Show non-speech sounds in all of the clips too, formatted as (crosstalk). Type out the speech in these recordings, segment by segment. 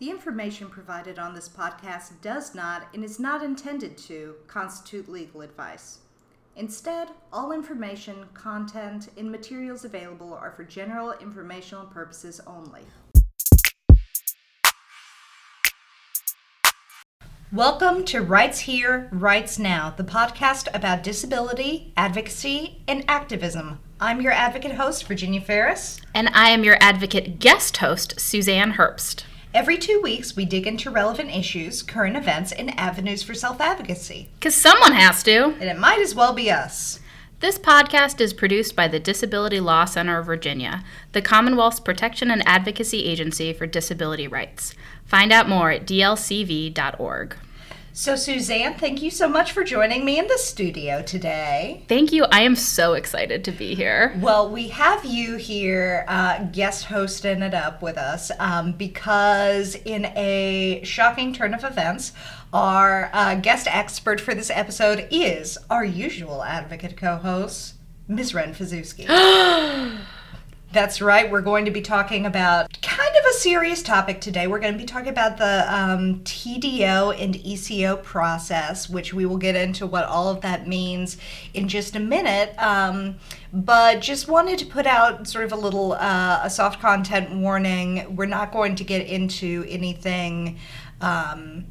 The information provided on this podcast does not and is not intended to constitute legal advice. Instead, all information, content, and materials available are for general informational purposes only. Welcome to Rights Here, Rights Now, the podcast about disability, advocacy, and activism. I'm your advocate host, Virginia Ferris. And I am your advocate guest host, Suzanne Herbst. Every two weeks, we dig into relevant issues, current events, and avenues for self advocacy. Because someone has to. And it might as well be us. This podcast is produced by the Disability Law Center of Virginia, the Commonwealth's protection and advocacy agency for disability rights. Find out more at dlcv.org. So, Suzanne, thank you so much for joining me in the studio today. Thank you. I am so excited to be here. Well, we have you here uh, guest hosting it up with us um, because, in a shocking turn of events, our uh, guest expert for this episode is our usual advocate co host, Ms. Ren Fizewski. (gasps) (gasps) (gasps) That's right. We're going to be talking about kind of a serious topic today. We're going to be talking about the um, TDO and ECO process, which we will get into what all of that means in just a minute. Um, but just wanted to put out sort of a little uh, a soft content warning. We're not going to get into anything. Um,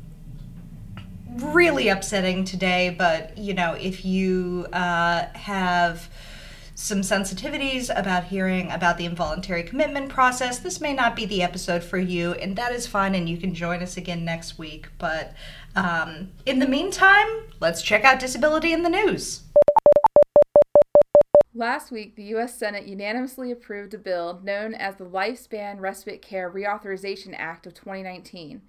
really upsetting today, but you know, if you uh, have some sensitivities about hearing about the involuntary commitment process, this may not be the episode for you, and that is fine, and you can join us again next week. But um, in the meantime, let's check out disability in the news. Last week, the U.S. Senate unanimously approved a bill known as the Lifespan Respite Care Reauthorization Act of 2019.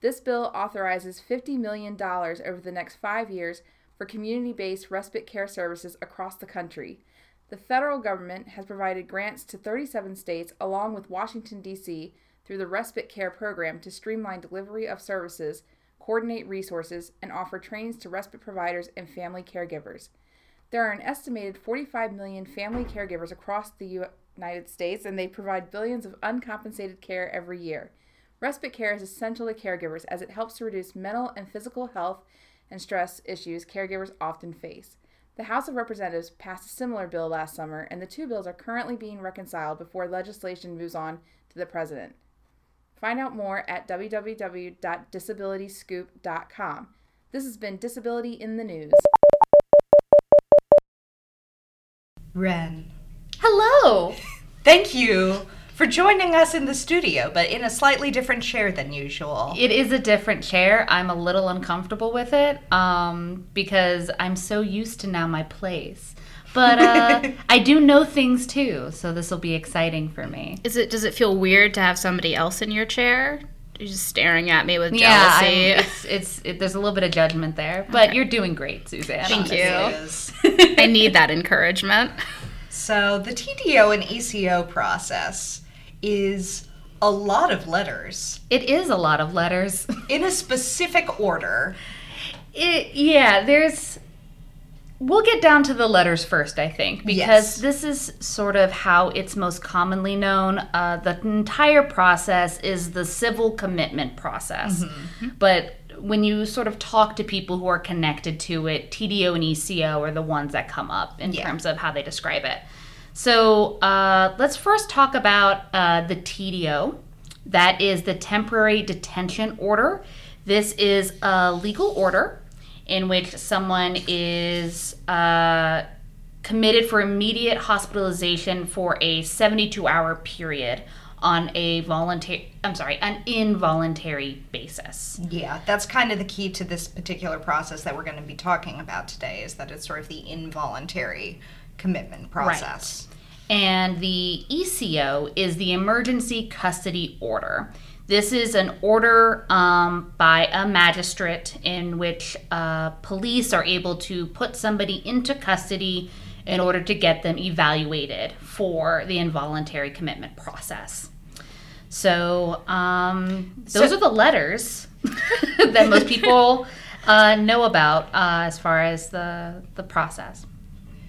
This bill authorizes $50 million over the next five years for community based respite care services across the country. The federal government has provided grants to 37 states along with Washington, D.C. through the Respite Care Program to streamline delivery of services, coordinate resources, and offer trainings to respite providers and family caregivers. There are an estimated 45 million family caregivers across the United States, and they provide billions of uncompensated care every year. Respite care is essential to caregivers as it helps to reduce mental and physical health and stress issues caregivers often face. The House of Representatives passed a similar bill last summer, and the two bills are currently being reconciled before legislation moves on to the President. Find out more at www.disabilityscoop.com. This has been Disability in the News. Ren. Hello! (laughs) Thank you for joining us in the studio, but in a slightly different chair than usual. It is a different chair. I'm a little uncomfortable with it um, because I'm so used to now my place. But uh, (laughs) I do know things too, so this will be exciting for me. Is it? Does it feel weird to have somebody else in your chair? You're just staring at me with jealousy. Yeah, (laughs) it's, it's it, there's a little bit of judgment there, but okay. you're doing great, Suzanne. Thank you. I need that encouragement. (laughs) So the TDO and ECO process is a lot of letters. It is a lot of letters. (laughs) in a specific order. It, yeah, there's. We'll get down to the letters first, I think, because yes. this is sort of how it's most commonly known. Uh, the entire process is the civil commitment process. Mm-hmm. But when you sort of talk to people who are connected to it, TDO and ECO are the ones that come up in yeah. terms of how they describe it. So uh, let's first talk about uh, the TDO. That is the temporary detention order. This is a legal order in which someone is uh, committed for immediate hospitalization for a 72 hour period on a voluntary I'm sorry, an involuntary basis. Yeah, that's kind of the key to this particular process that we're going to be talking about today is that it's sort of the involuntary commitment process. Right. And the ECO is the emergency custody order. This is an order um, by a magistrate in which uh, police are able to put somebody into custody in order to get them evaluated for the involuntary commitment process. So, um, those so, are the letters (laughs) that most people uh, know about uh, as far as the, the process.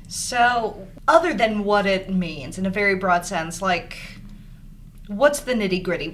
So, other than what it means in a very broad sense, like what's the nitty gritty?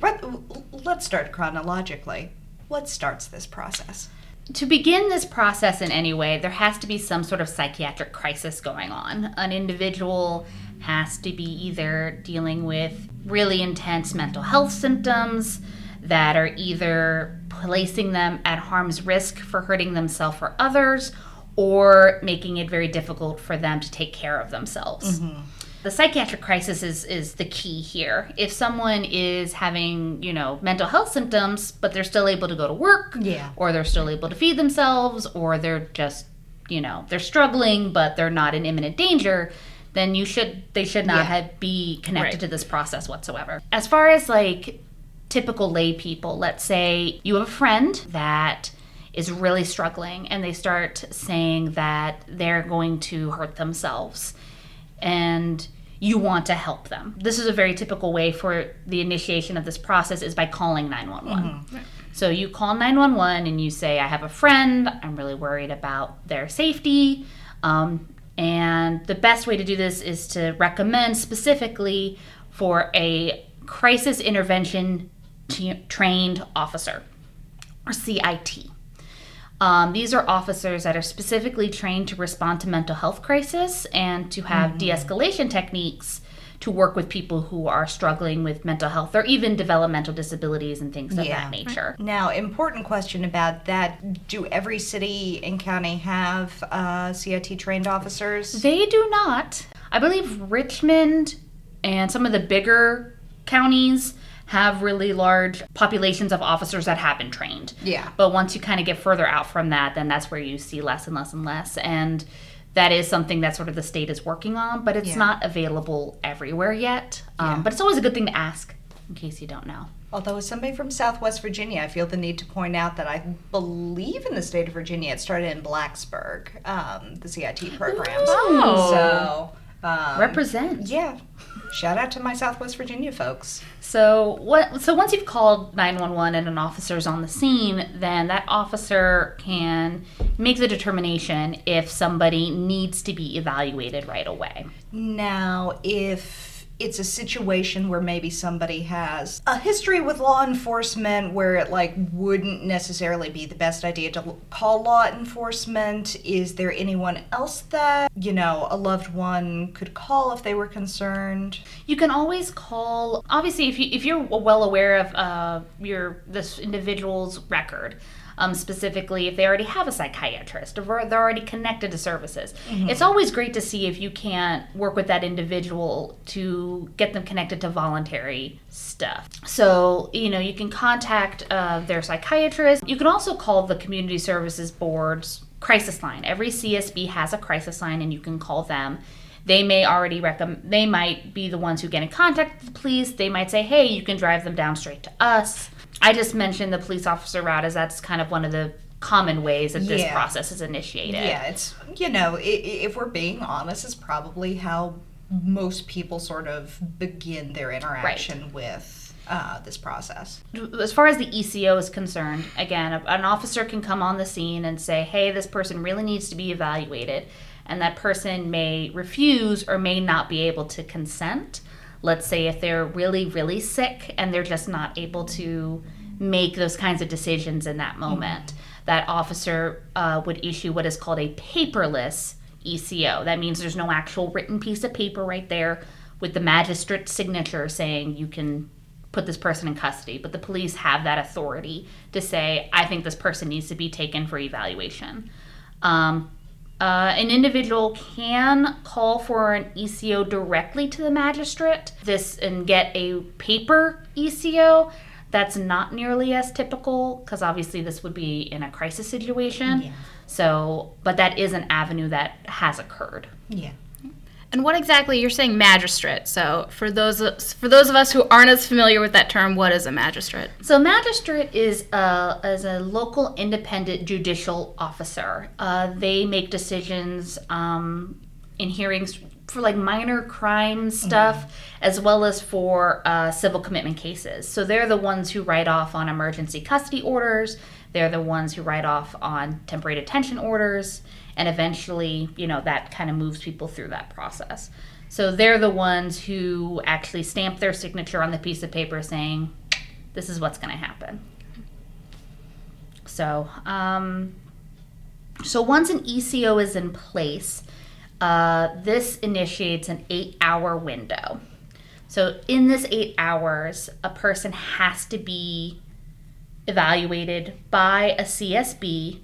Let's start chronologically. What starts this process? To begin this process in any way, there has to be some sort of psychiatric crisis going on. An individual has to be either dealing with really intense mental health symptoms that are either placing them at harm's risk for hurting themselves or others or making it very difficult for them to take care of themselves. Mm-hmm. The psychiatric crisis is, is the key here. If someone is having, you know, mental health symptoms, but they're still able to go to work, yeah. or they're still able to feed themselves, or they're just, you know, they're struggling, but they're not in imminent danger, then you should they should not yeah. have, be connected right. to this process whatsoever. As far as like typical lay people, let's say you have a friend that is really struggling and they start saying that they're going to hurt themselves and you want to help them. This is a very typical way for the initiation of this process is by calling 911. Mm-hmm. So you call 911 and you say, I have a friend, I'm really worried about their safety. Um, and the best way to do this is to recommend specifically for a crisis intervention t- trained officer or CIT. Um, these are officers that are specifically trained to respond to mental health crisis and to have mm-hmm. de-escalation techniques to work with people who are struggling with mental health or even developmental disabilities and things of yeah. that nature. Now, important question about that: Do every city and county have uh, CIT trained officers? They do not. I believe Richmond and some of the bigger counties have really large populations of officers that have been trained. Yeah. But once you kind of get further out from that, then that's where you see less and less and less. And that is something that sort of the state is working on, but it's yeah. not available everywhere yet. Um, yeah. But it's always a good thing to ask in case you don't know. Although, as somebody from Southwest Virginia, I feel the need to point out that I believe in the state of Virginia, it started in Blacksburg, um, the CIT programs. Oh. So, um, represent. Yeah. Shout out to my Southwest Virginia folks. So what? So once you've called 911 and an officer's on the scene, then that officer can make the determination if somebody needs to be evaluated right away. Now, if it's a situation where maybe somebody has a history with law enforcement where it like wouldn't necessarily be the best idea to call law enforcement. Is there anyone else that you know a loved one could call if they were concerned? You can always call obviously if you if you're well aware of uh, your this individual's record um, specifically if they already have a psychiatrist or they're already connected to services. Mm-hmm. It's always great to see if you can't work with that individual to get them connected to voluntary stuff. So, you know, you can contact uh, their psychiatrist. You can also call the Community Services Board's crisis line. Every CSB has a crisis line, and you can call them they may already recommend they might be the ones who get in contact with the police they might say hey you can drive them down straight to us I just mentioned the police officer route as that's kind of one of the common ways that this yeah. process is initiated. Yeah, it's you know, if we're being honest, is probably how most people sort of begin their interaction right. with. Uh, this process. As far as the ECO is concerned, again, an officer can come on the scene and say, hey, this person really needs to be evaluated. And that person may refuse or may not be able to consent let's say if they're really really sick and they're just not able to make those kinds of decisions in that moment mm-hmm. that officer uh, would issue what is called a paperless eco that means there's no actual written piece of paper right there with the magistrate's signature saying you can put this person in custody. But the police have that authority to say i think this person needs to be taken for evaluation. Um, uh, an individual can call for an ECO directly to the magistrate this and get a paper ECO. That's not nearly as typical because obviously this would be in a crisis situation. Yeah. So, but that is an avenue that has occurred. Yeah. And what exactly you're saying magistrate? So for those for those of us who aren't as familiar with that term, what is a magistrate? So magistrate is a is a local independent judicial officer. Uh, they make decisions um, in hearings for like minor crime mm-hmm. stuff mm-hmm. as well as for uh, civil commitment cases. So they're the ones who write off on emergency custody orders. They're the ones who write off on temporary detention orders and eventually you know that kind of moves people through that process So they're the ones who actually stamp their signature on the piece of paper saying, this is what's going to happen. So, um, so once an ECO is in place, uh, this initiates an eight hour window. So, in this eight hours, a person has to be evaluated by a CSB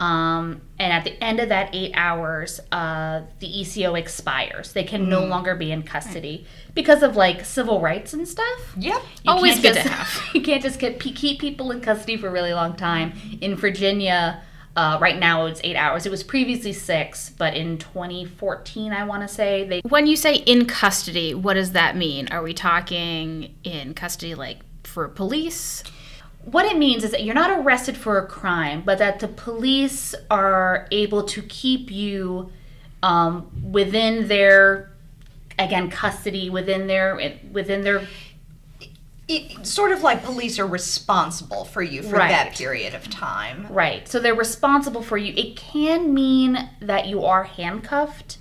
um, and at the end of that eight hours, uh, the ECO expires. They can mm. no longer be in custody because of like civil rights and stuff. Yep, you always good just, to (laughs) have. You can't just get keep people in custody for a really long time. In Virginia, uh, right now it's eight hours. It was previously six, but in 2014, I want to say they. When you say in custody, what does that mean? Are we talking in custody like for police? What it means is that you're not arrested for a crime, but that the police are able to keep you um, within their, again, custody, within their within their. It, sort of like police are responsible for you for right. that period of time. Right. So they're responsible for you. It can mean that you are handcuffed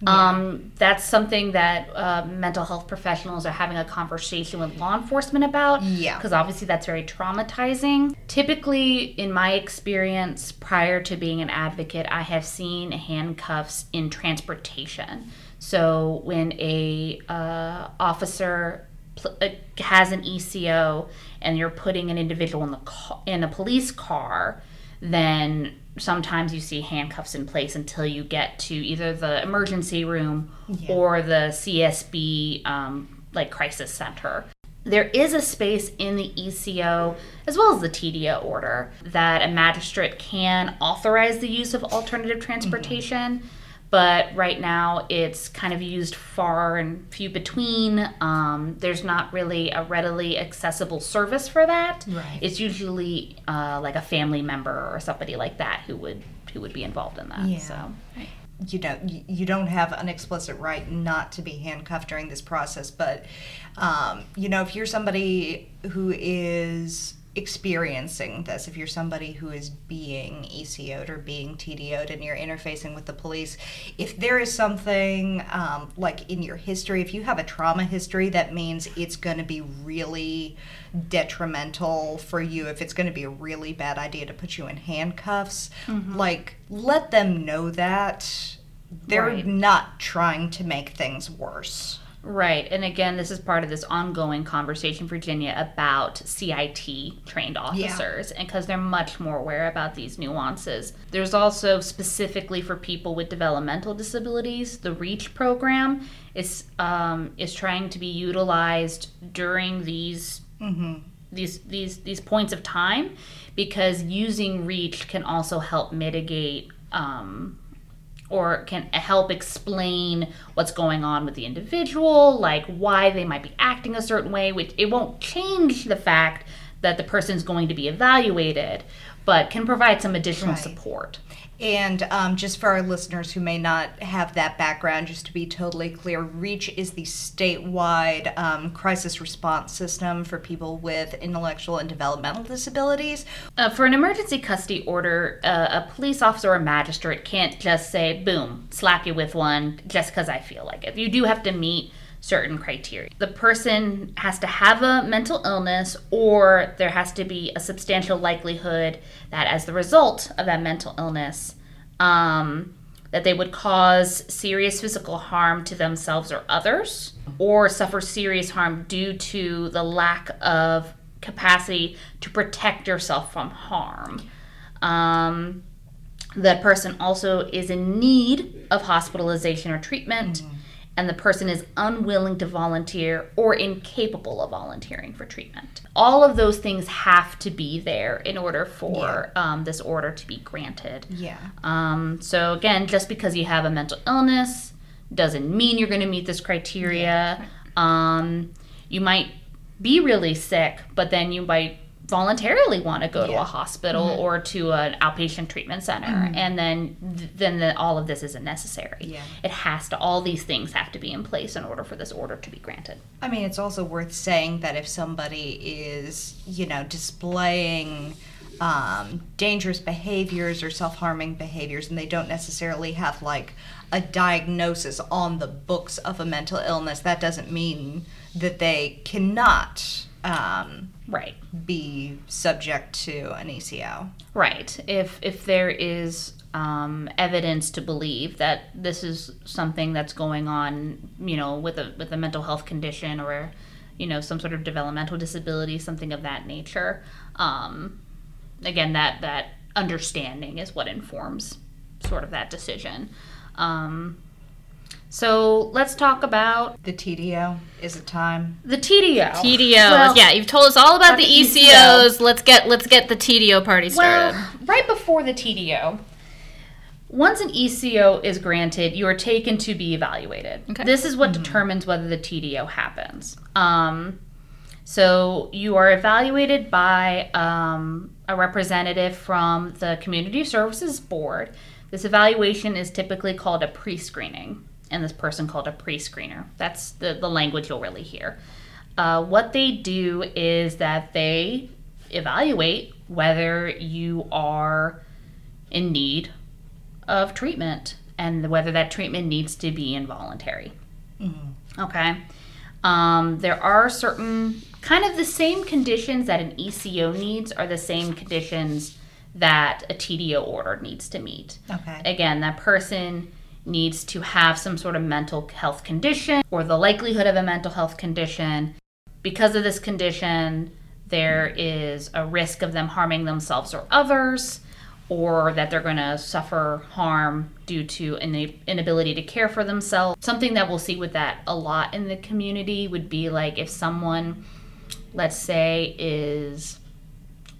yeah. Um, that's something that uh, mental health professionals are having a conversation with law enforcement about. Yeah. Because obviously that's very traumatizing. Typically, in my experience, prior to being an advocate, I have seen handcuffs in transportation. So when a uh, officer uh, has an ECO and you're putting an individual in the ca- in a police car, then sometimes you see handcuffs in place until you get to either the emergency room yeah. or the CSB um, like crisis center. There is a space in the ECO as well as the TDO order that a magistrate can authorize the use of alternative transportation. Mm-hmm but right now it's kind of used far and few between. Um, there's not really a readily accessible service for that. Right. It's usually uh, like a family member or somebody like that who would who would be involved in that. Yeah. So. You know, you don't have an explicit right not to be handcuffed during this process, but um, you know, if you're somebody who is experiencing this, if you're somebody who is being ECO'd or being TDO'd and you're interfacing with the police, if there is something um, like in your history, if you have a trauma history, that means it's going to be really detrimental for you. If it's going to be a really bad idea to put you in handcuffs, mm-hmm. like let them know that they're right. not trying to make things worse. Right. And again, this is part of this ongoing conversation Virginia about CIT trained officers, yeah. and because they're much more aware about these nuances. There's also specifically for people with developmental disabilities, the REACH program is um, is trying to be utilized during these mm-hmm. these these these points of time because using REACH can also help mitigate um, or can help explain what's going on with the individual, like why they might be acting a certain way, which it won't change the fact that the person is going to be evaluated, but can provide some additional right. support. And um, just for our listeners who may not have that background, just to be totally clear, REACH is the statewide um, crisis response system for people with intellectual and developmental disabilities. Uh, for an emergency custody order, uh, a police officer or a magistrate can't just say, boom, slap you with one just because I feel like it. You do have to meet certain criteria. The person has to have a mental illness, or there has to be a substantial likelihood that, as the result of that mental illness, um, that they would cause serious physical harm to themselves or others, or suffer serious harm due to the lack of capacity to protect yourself from harm. Um, that person also is in need of hospitalization or treatment. Mm-hmm and the person is unwilling to volunteer or incapable of volunteering for treatment. All of those things have to be there in order for yeah. um, this order to be granted. Yeah. Um, so, again, just because you have a mental illness doesn't mean you're going to meet this criteria. Yeah. Um, you might be really sick, but then you might voluntarily want to go yeah. to a hospital mm-hmm. or to an outpatient treatment center mm-hmm. and then then the, all of this isn't necessary yeah. it has to all these things have to be in place in order for this order to be granted i mean it's also worth saying that if somebody is you know displaying um, dangerous behaviors or self harming behaviors, and they don't necessarily have like a diagnosis on the books of a mental illness, that doesn't mean that they cannot um, right be subject to an ECO. Right. If if there is um, evidence to believe that this is something that's going on, you know, with a with a mental health condition or, you know, some sort of developmental disability, something of that nature. Um, again, that that understanding is what informs sort of that decision. Um, so let's talk about the TDO. Is it time? The TDO. TDO. Well, yeah, you've told us all about, about the, the ECOs. ECO. Let's get let's get the TDO party started. Well, right before the TDO, once an ECO is granted, you are taken to be evaluated. Okay. This is what mm-hmm. determines whether the TDO happens. Um, so you are evaluated by um, a representative from the Community Services Board. This evaluation is typically called a pre screening, and this person called a pre screener. That's the, the language you'll really hear. Uh, what they do is that they evaluate whether you are in need of treatment and whether that treatment needs to be involuntary. Mm-hmm. Okay. Um, there are certain kind of the same conditions that an ECO needs are the same conditions that a TDO order needs to meet. Okay. Again, that person needs to have some sort of mental health condition or the likelihood of a mental health condition. Because of this condition, there is a risk of them harming themselves or others or that they're going to suffer harm due to an inability to care for themselves. Something that we'll see with that a lot in the community would be like if someone, let's say, is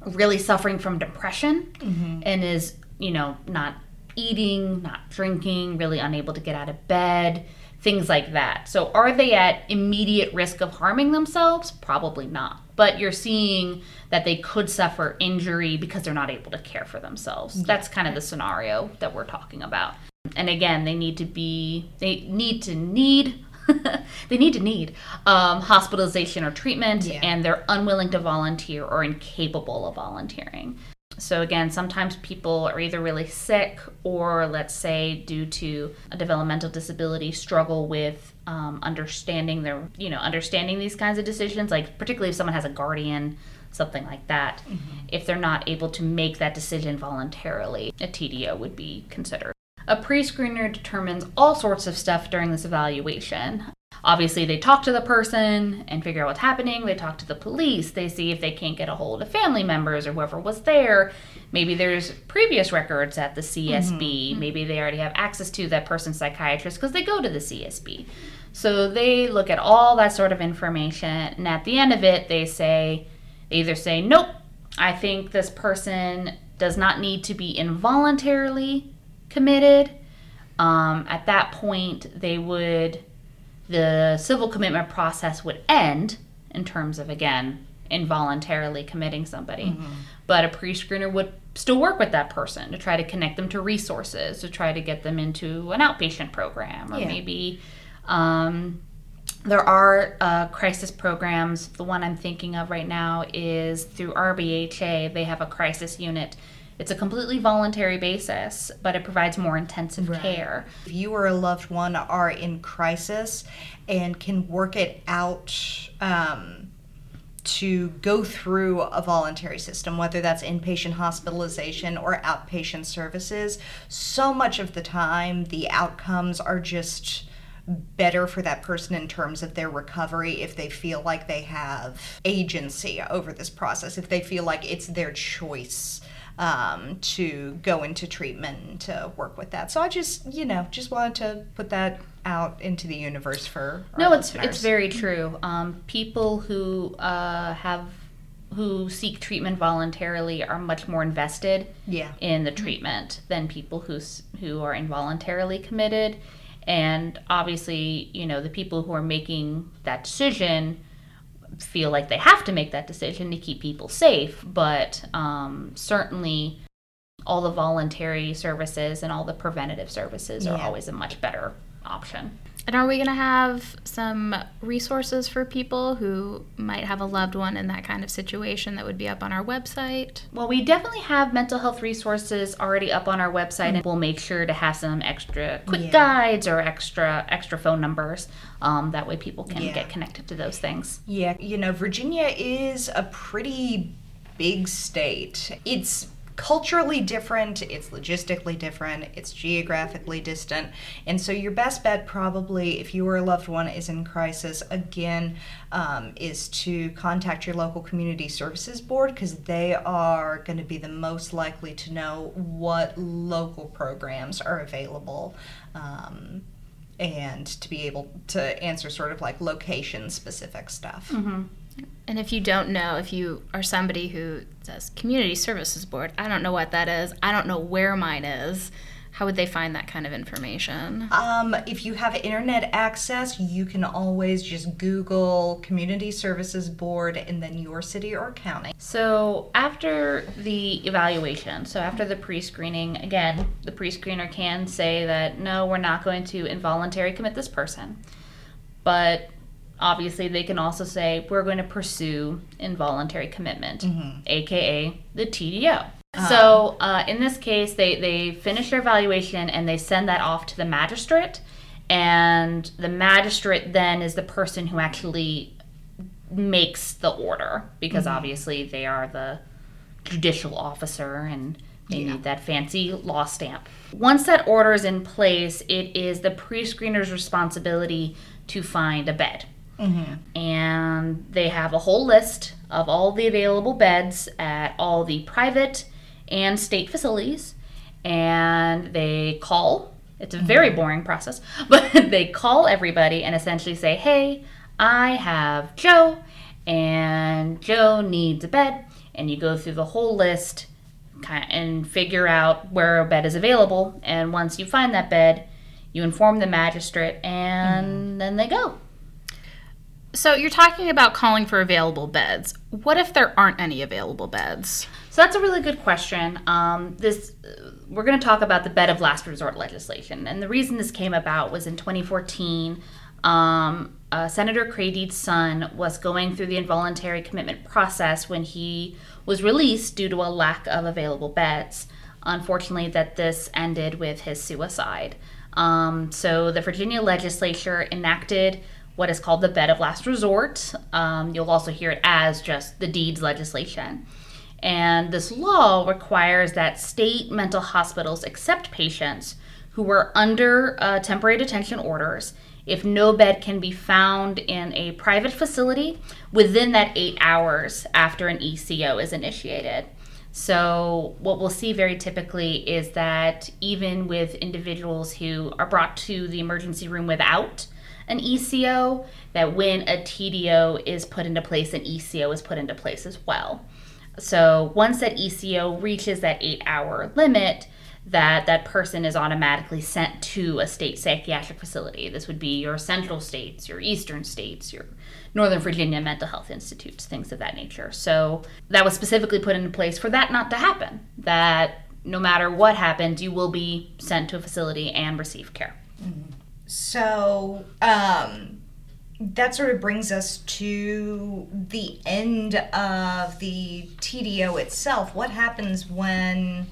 really suffering from depression mm-hmm. and is, you know, not eating, not drinking, really unable to get out of bed, things like that. So, are they at immediate risk of harming themselves? Probably not. But you're seeing that they could suffer injury because they're not able to care for themselves. Yeah. That's kind of the scenario that we're talking about. And again, they need to be, they need to need. (laughs) they need to need um, hospitalization or treatment, yeah. and they're unwilling to volunteer or incapable of volunteering. So, again, sometimes people are either really sick or, let's say, due to a developmental disability, struggle with um, understanding their, you know, understanding these kinds of decisions. Like, particularly if someone has a guardian, something like that. Mm-hmm. If they're not able to make that decision voluntarily, a TDO would be considered. A pre screener determines all sorts of stuff during this evaluation. Obviously, they talk to the person and figure out what's happening. They talk to the police. They see if they can't get a hold of family members or whoever was there. Maybe there's previous records at the CSB. Mm-hmm. Maybe they already have access to that person's psychiatrist because they go to the CSB. So they look at all that sort of information, and at the end of it, they say, they either say, nope, I think this person does not need to be involuntarily committed. Um, at that point, they would the civil commitment process would end in terms of again involuntarily committing somebody mm-hmm. but a pre-screener would still work with that person to try to connect them to resources to try to get them into an outpatient program or yeah. maybe um, there are uh, crisis programs the one i'm thinking of right now is through rbha they have a crisis unit it's a completely voluntary basis, but it provides more intensive right. care. If you or a loved one are in crisis and can work it out um, to go through a voluntary system, whether that's inpatient hospitalization or outpatient services, so much of the time the outcomes are just better for that person in terms of their recovery if they feel like they have agency over this process, if they feel like it's their choice um, to go into treatment and to work with that. So I just, you know, just wanted to put that out into the universe for no, it's listeners. it's very true. Um, people who uh, have who seek treatment voluntarily are much more invested yeah. in the treatment than people who who are involuntarily committed. And obviously, you know, the people who are making that decision feel like they have to make that decision to keep people safe, but um, certainly all the voluntary services and all the preventative services are always a much better option. And are we going to have some resources for people who might have a loved one in that kind of situation that would be up on our website? Well, we definitely have mental health resources already up on our website, and we'll make sure to have some extra quick yeah. guides or extra extra phone numbers. Um, that way, people can yeah. get connected to those things. Yeah, you know, Virginia is a pretty big state. It's culturally different, it's logistically different, it's geographically distant. And so, your best bet, probably, if your loved one is in crisis, again, um, is to contact your local community services board because they are going to be the most likely to know what local programs are available. Um, and to be able to answer sort of like location specific stuff. Mm-hmm. And if you don't know, if you are somebody who says community services board, I don't know what that is. I don't know where mine is. How would they find that kind of information? Um, if you have internet access, you can always just Google Community Services Board and then your city or county. So after the evaluation, so after the pre-screening, again, the pre-screener can say that no, we're not going to involuntary commit this person, but obviously they can also say we're going to pursue involuntary commitment mm-hmm. aka the tdo uh-huh. so uh, in this case they, they finish their evaluation and they send that off to the magistrate and the magistrate then is the person who actually makes the order because mm-hmm. obviously they are the judicial officer and they yeah. need that fancy law stamp. Once that order is in place, it is the pre screener's responsibility to find a bed. Mm-hmm. And they have a whole list of all the available beds at all the private and state facilities. And they call, it's a very mm-hmm. boring process, (laughs) but they call everybody and essentially say, hey, I have Joe, and Joe needs a bed. And you go through the whole list and figure out where a bed is available. And once you find that bed, you inform the magistrate, and mm-hmm. then they go. So you're talking about calling for available beds. What if there aren't any available beds? So that's a really good question. Um, this we're going to talk about the bed of last resort legislation, and the reason this came about was in 2014. Um, uh, Senator Creigh Deeds's son was going through the involuntary commitment process when he was released due to a lack of available beds. Unfortunately, that this ended with his suicide. Um, so the Virginia legislature enacted what is called the bed of last resort. Um, you'll also hear it as just the Deeds legislation. And this law requires that state mental hospitals accept patients who are under uh, temporary detention orders if no bed can be found in a private facility within that eight hours after an ECO is initiated. So, what we'll see very typically is that even with individuals who are brought to the emergency room without an ECO, that when a TDO is put into place, an ECO is put into place as well. So once that ECO reaches that eight hour limit, that that person is automatically sent to a state psychiatric facility. This would be your central states, your eastern states, your Northern Virginia mental health institutes, things of that nature. So that was specifically put into place for that not to happen. That no matter what happens, you will be sent to a facility and receive care. Mm-hmm. So, um, that sort of brings us to the end of the TDO itself. What happens when,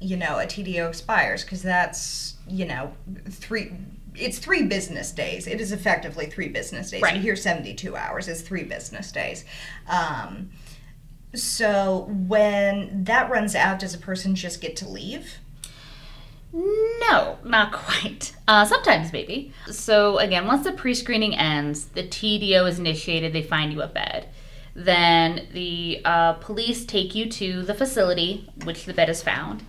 you know, a TDO expires? Because that's, you know, three. It's three business days. It is effectively three business days. Right. Hear 72 hours. It's three business days. Um, so when that runs out, does a person just get to leave? No, not quite. Uh, sometimes, maybe. So, again, once the pre screening ends, the TDO is initiated, they find you a bed. Then the uh, police take you to the facility, which the bed is found.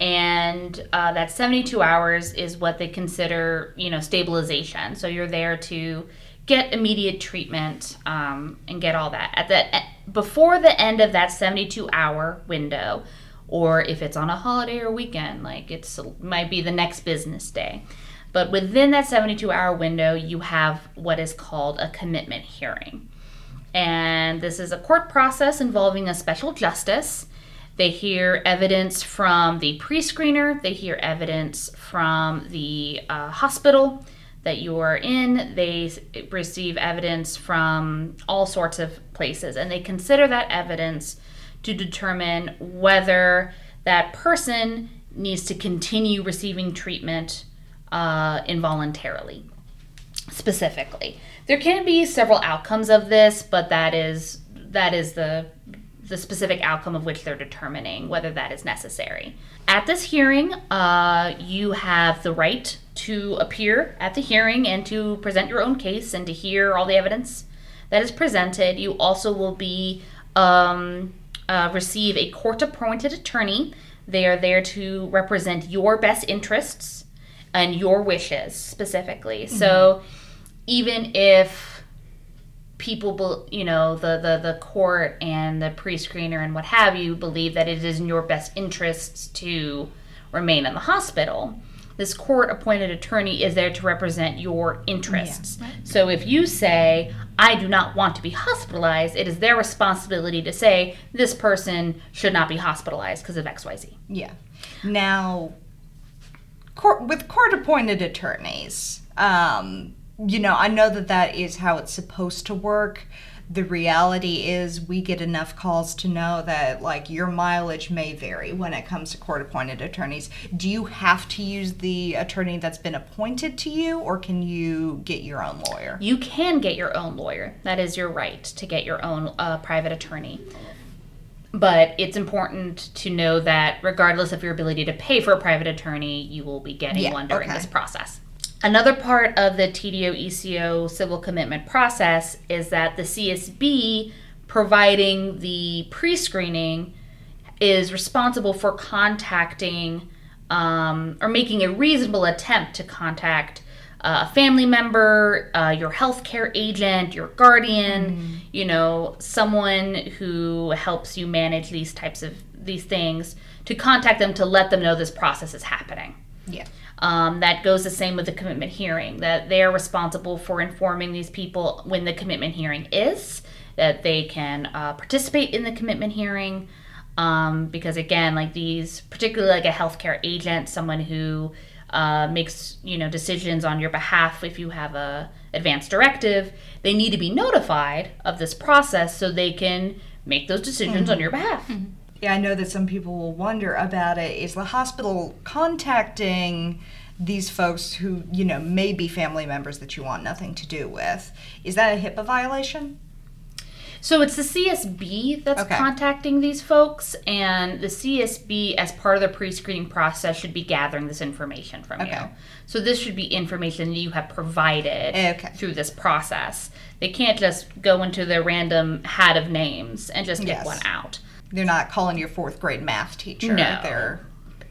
And uh, that 72 hours is what they consider, you know, stabilization. So you're there to get immediate treatment um, and get all that. At the before the end of that 72 hour window, or if it's on a holiday or weekend, like it's might be the next business day. But within that 72 hour window, you have what is called a commitment hearing. And this is a court process involving a special justice. They hear evidence from the pre screener, they hear evidence from the uh, hospital, that you are in. They receive evidence from all sorts of places, and they consider that evidence to determine whether that person needs to continue receiving treatment uh, involuntarily. Specifically, there can be several outcomes of this, but that is that is the the specific outcome of which they're determining whether that is necessary. At this hearing, uh, you have the right to appear at the hearing and to present your own case and to hear all the evidence that is presented. You also will be um, uh, receive a court-appointed attorney. They are there to represent your best interests and your wishes specifically. Mm-hmm. So even if people you know the, the the court and the pre-screener and what have you believe that it is in your best interests to remain in the hospital this court appointed attorney is there to represent your interests yeah, right. so if you say i do not want to be hospitalized it is their responsibility to say this person should not be hospitalized because of xyz yeah now court with court appointed attorneys um, you know, I know that that is how it's supposed to work. The reality is, we get enough calls to know that, like, your mileage may vary when it comes to court appointed attorneys. Do you have to use the attorney that's been appointed to you, or can you get your own lawyer? You can get your own lawyer. That is your right to get your own uh, private attorney. But it's important to know that, regardless of your ability to pay for a private attorney, you will be getting yeah, one during okay. this process. Another part of the TDO ECO civil commitment process is that the CSB providing the pre screening is responsible for contacting um, or making a reasonable attempt to contact uh, a family member, uh, your healthcare agent, your guardian, mm. you know, someone who helps you manage these types of these things, to contact them to let them know this process is happening. Yeah. Um, that goes the same with the commitment hearing, that they are responsible for informing these people when the commitment hearing is, that they can uh, participate in the commitment hearing. Um, because again, like these, particularly like a healthcare agent, someone who uh, makes you know decisions on your behalf if you have a advance directive, they need to be notified of this process so they can make those decisions mm-hmm. on your behalf. Mm-hmm. Yeah, I know that some people will wonder about it. Is the hospital contacting these folks who, you know, may be family members that you want nothing to do with? Is that a HIPAA violation? So it's the CSB that's okay. contacting these folks, and the CSB, as part of the pre-screening process, should be gathering this information from okay. you. So this should be information that you have provided okay. through this process. They can't just go into their random hat of names and just pick yes. one out. They're not calling your fourth grade math teacher. No. They're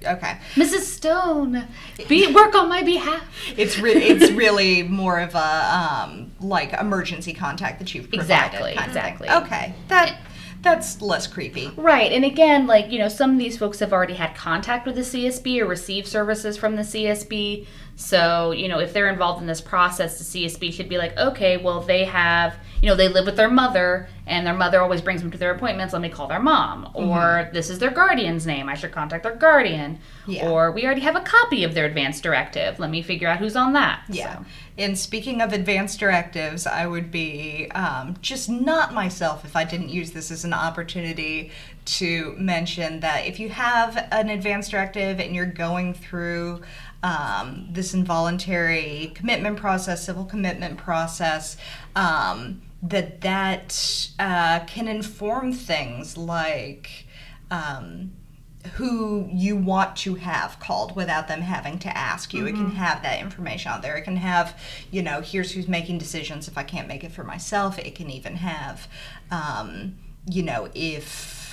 okay. Mrs. Stone, be work on my behalf. It's re- it's really more of a um, like emergency contact that you've provided. Exactly. Exactly. Okay. That that's less creepy. Right. And again, like, you know, some of these folks have already had contact with the CSB or received services from the CSB. So, you know, if they're involved in this process, the CSB should be like, okay, well, they have, you know, they live with their mother and their mother always brings them to their appointments. Let me call their mom. Mm-hmm. Or this is their guardian's name. I should contact their guardian. Yeah. Or we already have a copy of their advance directive. Let me figure out who's on that. Yeah. So. And speaking of advance directives, I would be um, just not myself if I didn't use this as an opportunity to mention that if you have an advance directive and you're going through um, this involuntary commitment process, civil commitment process, um, that that uh, can inform things like um, who you want to have called without them having to ask you. Mm-hmm. It can mm-hmm. have that information out there. It can have, you know, here's who's making decisions if I can't make it for myself. It can even have, um, you know, if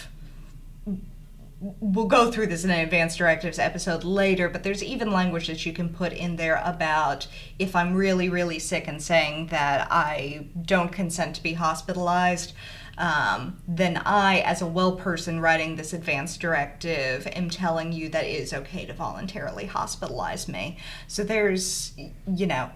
we'll go through this in an advanced directives episode later, but there's even language that you can put in there about if I'm really, really sick and saying that I don't consent to be hospitalized, um, then I, as a well person writing this advanced directive, am telling you that it is okay to voluntarily hospitalize me. So there's, you know,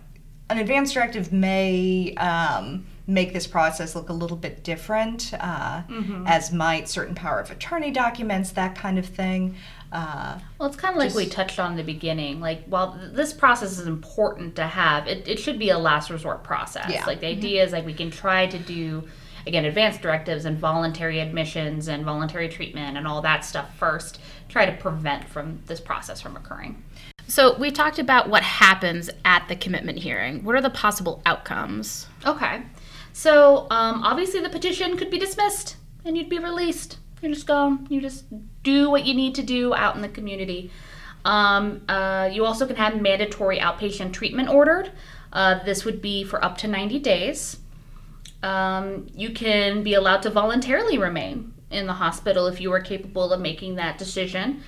an advanced directive may um, make this process look a little bit different, uh, mm-hmm. as might certain power of attorney documents, that kind of thing. Uh, well, it's kind of like just, we touched on in the beginning. Like, while this process is important to have, it, it should be a last resort process. Yeah. Like, the mm-hmm. idea is like we can try to do, again, advanced directives and voluntary admissions and voluntary treatment and all that stuff first, try to prevent from this process from occurring. So we talked about what happens at the commitment hearing. What are the possible outcomes? Okay. So um, obviously the petition could be dismissed and you'd be released. You just go, you just do what you need to do out in the community. Um, uh, you also can have mandatory outpatient treatment ordered. Uh, this would be for up to 90 days. Um, you can be allowed to voluntarily remain in the hospital if you are capable of making that decision.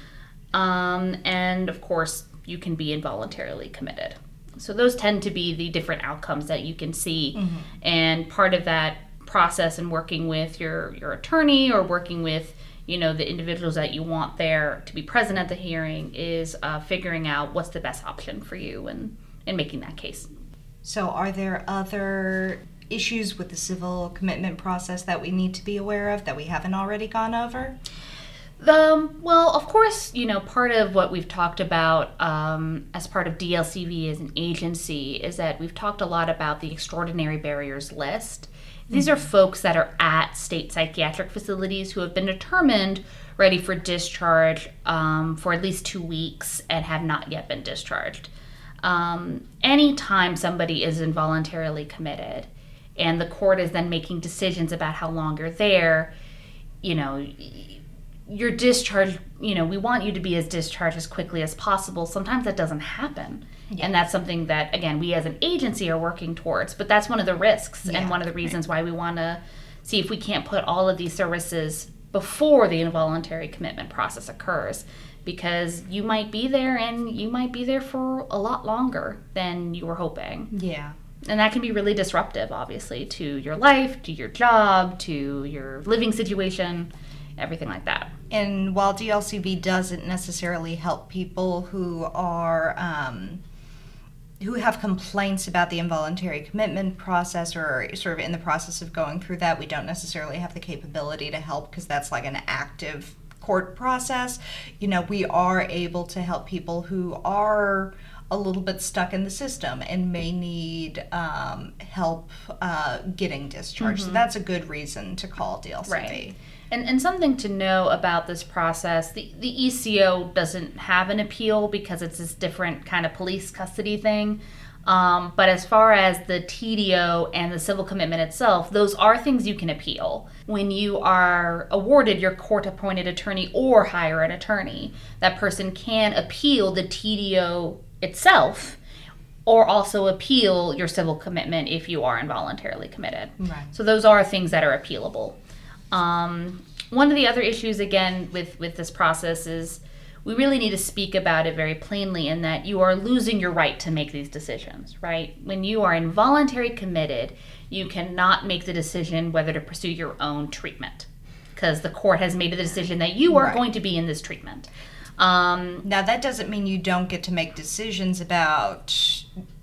Um, and of course, you can be involuntarily committed. So those tend to be the different outcomes that you can see. Mm-hmm. And part of that process and working with your your attorney or working with you know the individuals that you want there to be present at the hearing is uh, figuring out what's the best option for you and and making that case. So, are there other issues with the civil commitment process that we need to be aware of that we haven't already gone over? Um, well, of course, you know, part of what we've talked about um, as part of DLCV as an agency is that we've talked a lot about the extraordinary barriers list. These mm-hmm. are folks that are at state psychiatric facilities who have been determined ready for discharge um, for at least two weeks and have not yet been discharged. Um, anytime somebody is involuntarily committed and the court is then making decisions about how long you're there, you know, your discharge, you know, we want you to be as discharged as quickly as possible. Sometimes that doesn't happen. Yeah. And that's something that, again, we as an agency are working towards. But that's one of the risks yeah. and one of the reasons why we want to see if we can't put all of these services before the involuntary commitment process occurs. Because you might be there and you might be there for a lot longer than you were hoping. Yeah. And that can be really disruptive, obviously, to your life, to your job, to your living situation everything like that. And while DLCV doesn't necessarily help people who are um, who have complaints about the involuntary commitment process or sort of in the process of going through that, we don't necessarily have the capability to help because that's like an active court process. You know, we are able to help people who are a little bit stuck in the system and may need um, help uh, getting discharged. Mm-hmm. So that's a good reason to call DLCV. Right. And, and something to know about this process the, the ECO doesn't have an appeal because it's this different kind of police custody thing. Um, but as far as the TDO and the civil commitment itself, those are things you can appeal. When you are awarded your court appointed attorney or hire an attorney, that person can appeal the TDO itself or also appeal your civil commitment if you are involuntarily committed. Right. So those are things that are appealable. Um, one of the other issues, again, with, with this process is we really need to speak about it very plainly in that you are losing your right to make these decisions, right? When you are involuntary committed, you cannot make the decision whether to pursue your own treatment because the court has made the decision that you are right. going to be in this treatment. Um, now, that doesn't mean you don't get to make decisions about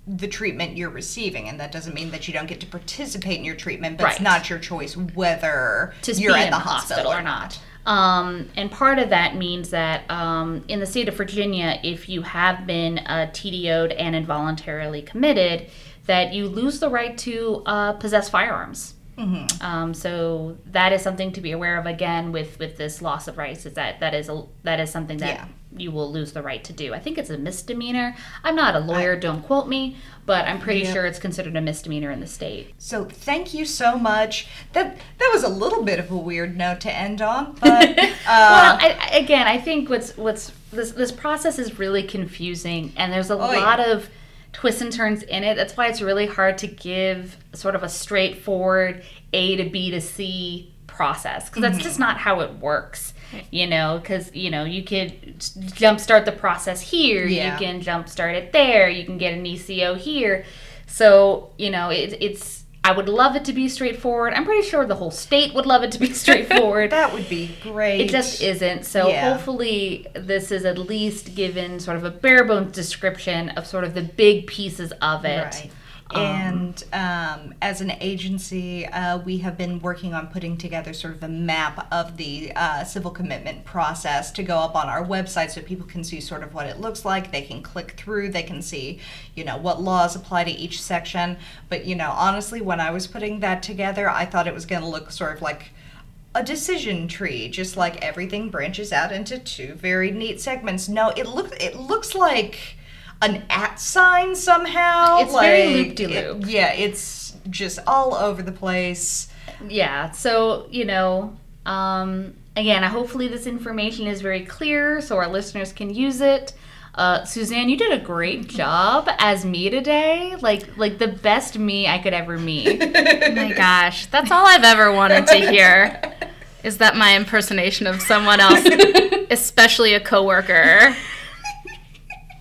the treatment you're receiving and that doesn't mean that you don't get to participate in your treatment but right. it's not your choice whether to you're at the, hospital, hospital, or not. um, and part of that means that um, in the state of virginia if you have been uh, tdo'd and involuntarily committed that you lose the right to uh, possess firearms Mm-hmm. Um, so that is something to be aware of again with with this loss of rights is that that is a that is something that yeah. you will lose the right to do. I think it's a misdemeanor. I'm not a lawyer, I, don't quote me, but I'm pretty yeah. sure it's considered a misdemeanor in the state. So thank you so much. That that was a little bit of a weird note to end on, but (laughs) uh, well, I, again, I think what's what's this this process is really confusing, and there's a oh, lot yeah. of twists and turns in it. That's why it's really hard to give sort of a straightforward A to B to C process because that's mm-hmm. just not how it works you know because you know you could jumpstart the process here yeah. you can jumpstart it there you can get an eco here so you know it, it's I would love it to be straightforward. I'm pretty sure the whole state would love it to be (laughs) straightforward. that would be great. It just isn't. So yeah. hopefully this is at least given sort of a bare bones description of sort of the big pieces of it. Right. And um, as an agency, uh, we have been working on putting together sort of a map of the uh, civil commitment process to go up on our website so people can see sort of what it looks like. They can click through, they can see, you know, what laws apply to each section. But, you know, honestly, when I was putting that together, I thought it was going to look sort of like a decision tree, just like everything branches out into two very neat segments. No, it looks it looks like an at sign somehow. It's like, very loop-de-loop. it- yeah, it's just all over the place. yeah so you know um, again hopefully this information is very clear so our listeners can use it uh, Suzanne, you did a great job as me today. Like, like the best me I could ever meet. Oh my (laughs) gosh, that's all I've ever wanted to hear. Is that my impersonation of someone else, (laughs) especially a coworker,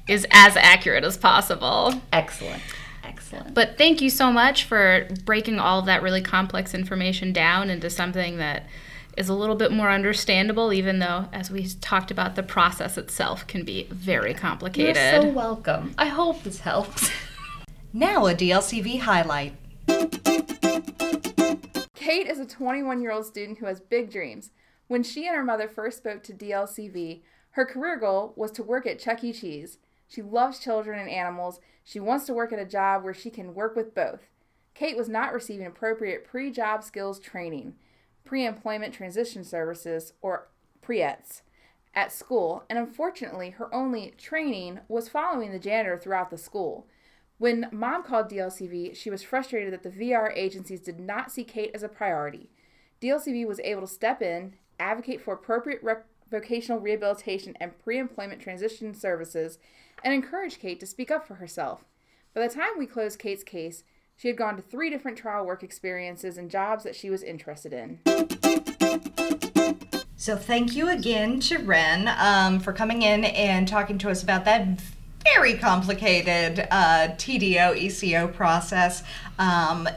is as accurate as possible. Excellent, excellent. But thank you so much for breaking all of that really complex information down into something that is a little bit more understandable, even though, as we talked about, the process itself can be very complicated. You're so welcome. I hope this helps. (laughs) Now a DLCV highlight. Kate is a 21 year old student who has big dreams. When she and her mother first spoke to DLCV, her career goal was to work at Chuck E. Cheese. She loves children and animals. She wants to work at a job where she can work with both. Kate was not receiving appropriate pre job skills training, pre employment transition services, or Pre-ETS, at school, and unfortunately, her only training was following the janitor throughout the school. When mom called DLCV, she was frustrated that the VR agencies did not see Kate as a priority. DLCV was able to step in, advocate for appropriate rec- vocational rehabilitation and pre employment transition services, and encourage Kate to speak up for herself. By the time we closed Kate's case, she had gone to three different trial work experiences and jobs that she was interested in. So thank you again to Ren um, for coming in and talking to us about that very complicated uh, TDO ECO process. Um,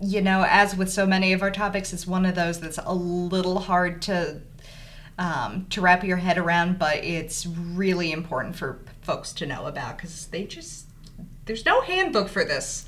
you know, as with so many of our topics, it's one of those that's a little hard to um, to wrap your head around, but it's really important for folks to know about because they just there's no handbook for this.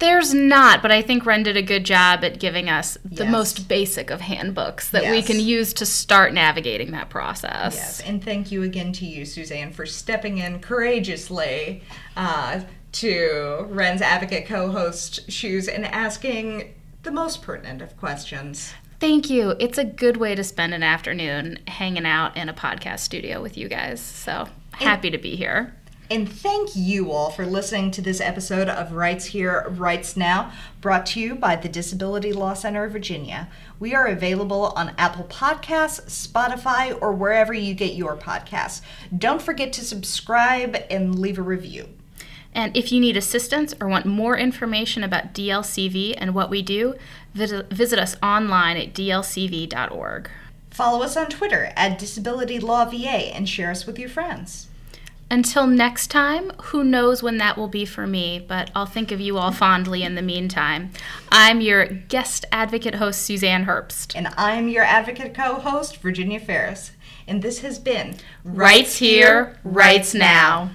There's not, but I think Ren did a good job at giving us the Yes. most basic of handbooks that we can use to start navigating that process. Yes, and thank you again to you, Suzanne, for stepping in courageously uh, to Ren's advocate co-host shoes and asking the most pertinent of questions. Thank you. It's a good way to spend an afternoon hanging out in a podcast studio with you guys. So happy to be here. And thank you all for listening to this episode of Rights Here, Rights Now, brought to you by the Disability Law Center of Virginia. We are available on Apple Podcasts, Spotify, or wherever you get your podcasts. Don't forget to subscribe and leave a review. And if you need assistance or want more information about DLCV and what we do, visit, visit us online at dlcv.org. Follow us on Twitter at Disability Law VA and share us with your friends. Until next time, who knows when that will be for me, but I'll think of you all fondly in the meantime. I'm your guest advocate host, Suzanne Herbst. And I'm your advocate co host, Virginia Ferris. And this has been Rights here, rights now.